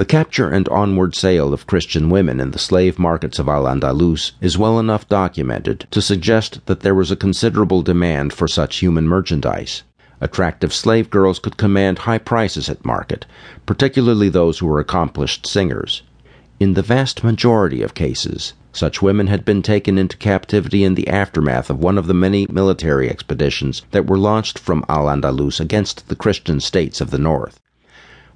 The capture and onward sale of Christian women in the slave markets of Al Andalus is well enough documented to suggest that there was a considerable demand for such human merchandise. Attractive slave girls could command high prices at market, particularly those who were accomplished singers. In the vast majority of cases, such women had been taken into captivity in the aftermath of one of the many military expeditions that were launched from Al Andalus against the Christian states of the north.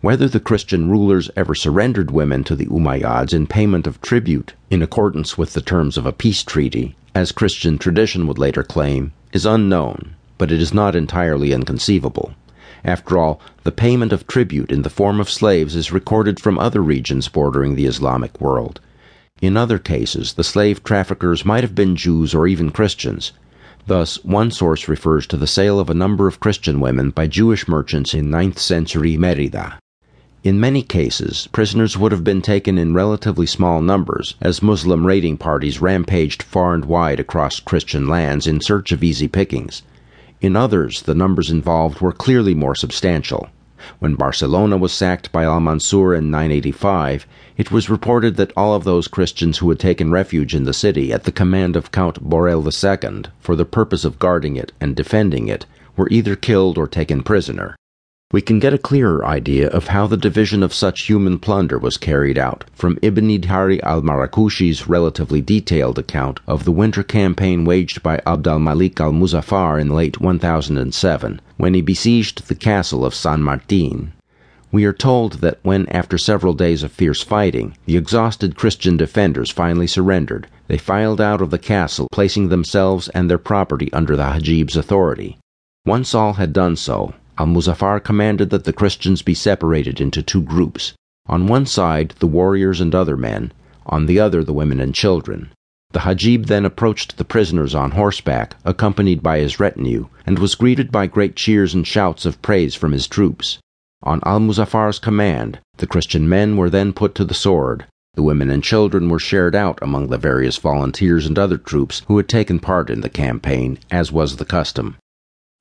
Whether the Christian rulers ever surrendered women to the Umayyads in payment of tribute in accordance with the terms of a peace treaty, as Christian tradition would later claim, is unknown, but it is not entirely inconceivable. After all, the payment of tribute in the form of slaves is recorded from other regions bordering the Islamic world. In other cases, the slave traffickers might have been Jews or even Christians. Thus, one source refers to the sale of a number of Christian women by Jewish merchants in 9th century Merida. In many cases, prisoners would have been taken in relatively small numbers, as Muslim raiding parties rampaged far and wide across Christian lands in search of easy pickings. In others, the numbers involved were clearly more substantial. When Barcelona was sacked by Al Mansur in 985, it was reported that all of those Christians who had taken refuge in the city at the command of Count Borrell II for the purpose of guarding it and defending it were either killed or taken prisoner we can get a clearer idea of how the division of such human plunder was carried out from Ibn Idhari al Marakushi's relatively detailed account of the winter campaign waged by Abd al Malik al Muzaffar in late 1007, when he besieged the castle of San Martin. We are told that when, after several days of fierce fighting, the exhausted Christian defenders finally surrendered, they filed out of the castle, placing themselves and their property under the Hajib's authority. Once all had done so, Al Muzaffar commanded that the Christians be separated into two groups. On one side, the warriors and other men, on the other, the women and children. The Hajib then approached the prisoners on horseback, accompanied by his retinue, and was greeted by great cheers and shouts of praise from his troops. On Al Muzaffar's command, the Christian men were then put to the sword. The women and children were shared out among the various volunteers and other troops who had taken part in the campaign, as was the custom.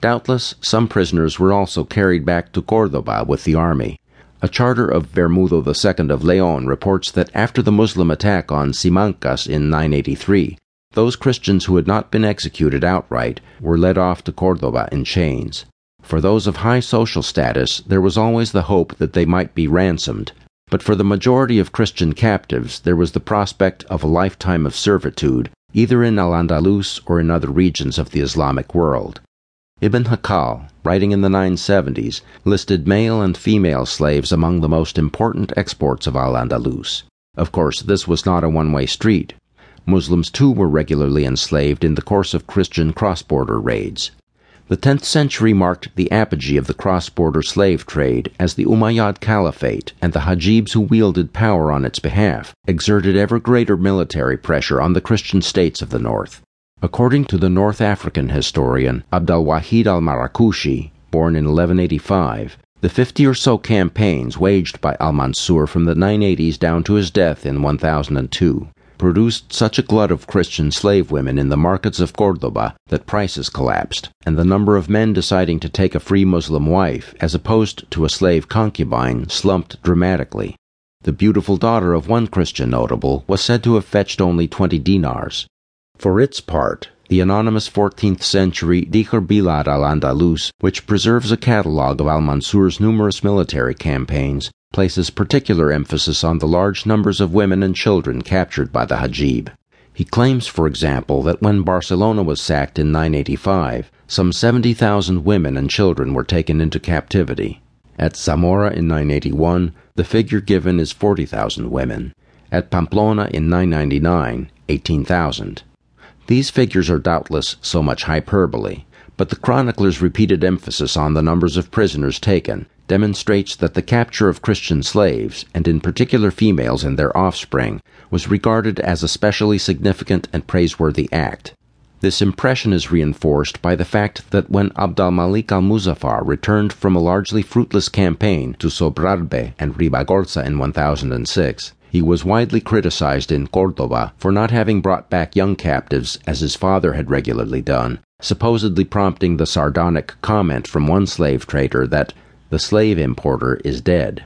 Doubtless, some prisoners were also carried back to Cordoba with the army. A charter of Bermudo II of Leon reports that after the Muslim attack on Simancas in 983, those Christians who had not been executed outright were led off to Cordoba in chains. For those of high social status, there was always the hope that they might be ransomed, but for the majority of Christian captives, there was the prospect of a lifetime of servitude, either in Al Andalus or in other regions of the Islamic world. Ibn Hawqal, writing in the 970s, listed male and female slaves among the most important exports of Al Andalus. Of course, this was not a one way street. Muslims too were regularly enslaved in the course of Christian cross border raids. The 10th century marked the apogee of the cross border slave trade as the Umayyad Caliphate and the Hajibs who wielded power on its behalf exerted ever greater military pressure on the Christian states of the north. According to the North African historian Abdul Wahid al Marakushi, born in 1185, the 50 or so campaigns waged by al Mansur from the 980s down to his death in 1002 produced such a glut of Christian slave women in the markets of Cordoba that prices collapsed, and the number of men deciding to take a free Muslim wife as opposed to a slave concubine slumped dramatically. The beautiful daughter of one Christian notable was said to have fetched only 20 dinars, for its part, the anonymous 14th century Dikr Bilad al Andalus, which preserves a catalogue of al Mansur's numerous military campaigns, places particular emphasis on the large numbers of women and children captured by the Hajib. He claims, for example, that when Barcelona was sacked in 985, some 70,000 women and children were taken into captivity. At Zamora in 981, the figure given is 40,000 women. At Pamplona in 999, 18,000. These figures are doubtless so much hyperbole, but the chronicler's repeated emphasis on the numbers of prisoners taken demonstrates that the capture of Christian slaves, and in particular females and their offspring, was regarded as a specially significant and praiseworthy act. This impression is reinforced by the fact that when Abd al Malik al Muzaffar returned from a largely fruitless campaign to Sobrarbe and Ribagorza in 1006, he was widely criticized in Cordoba for not having brought back young captives as his father had regularly done, supposedly prompting the sardonic comment from one slave trader that the slave importer is dead.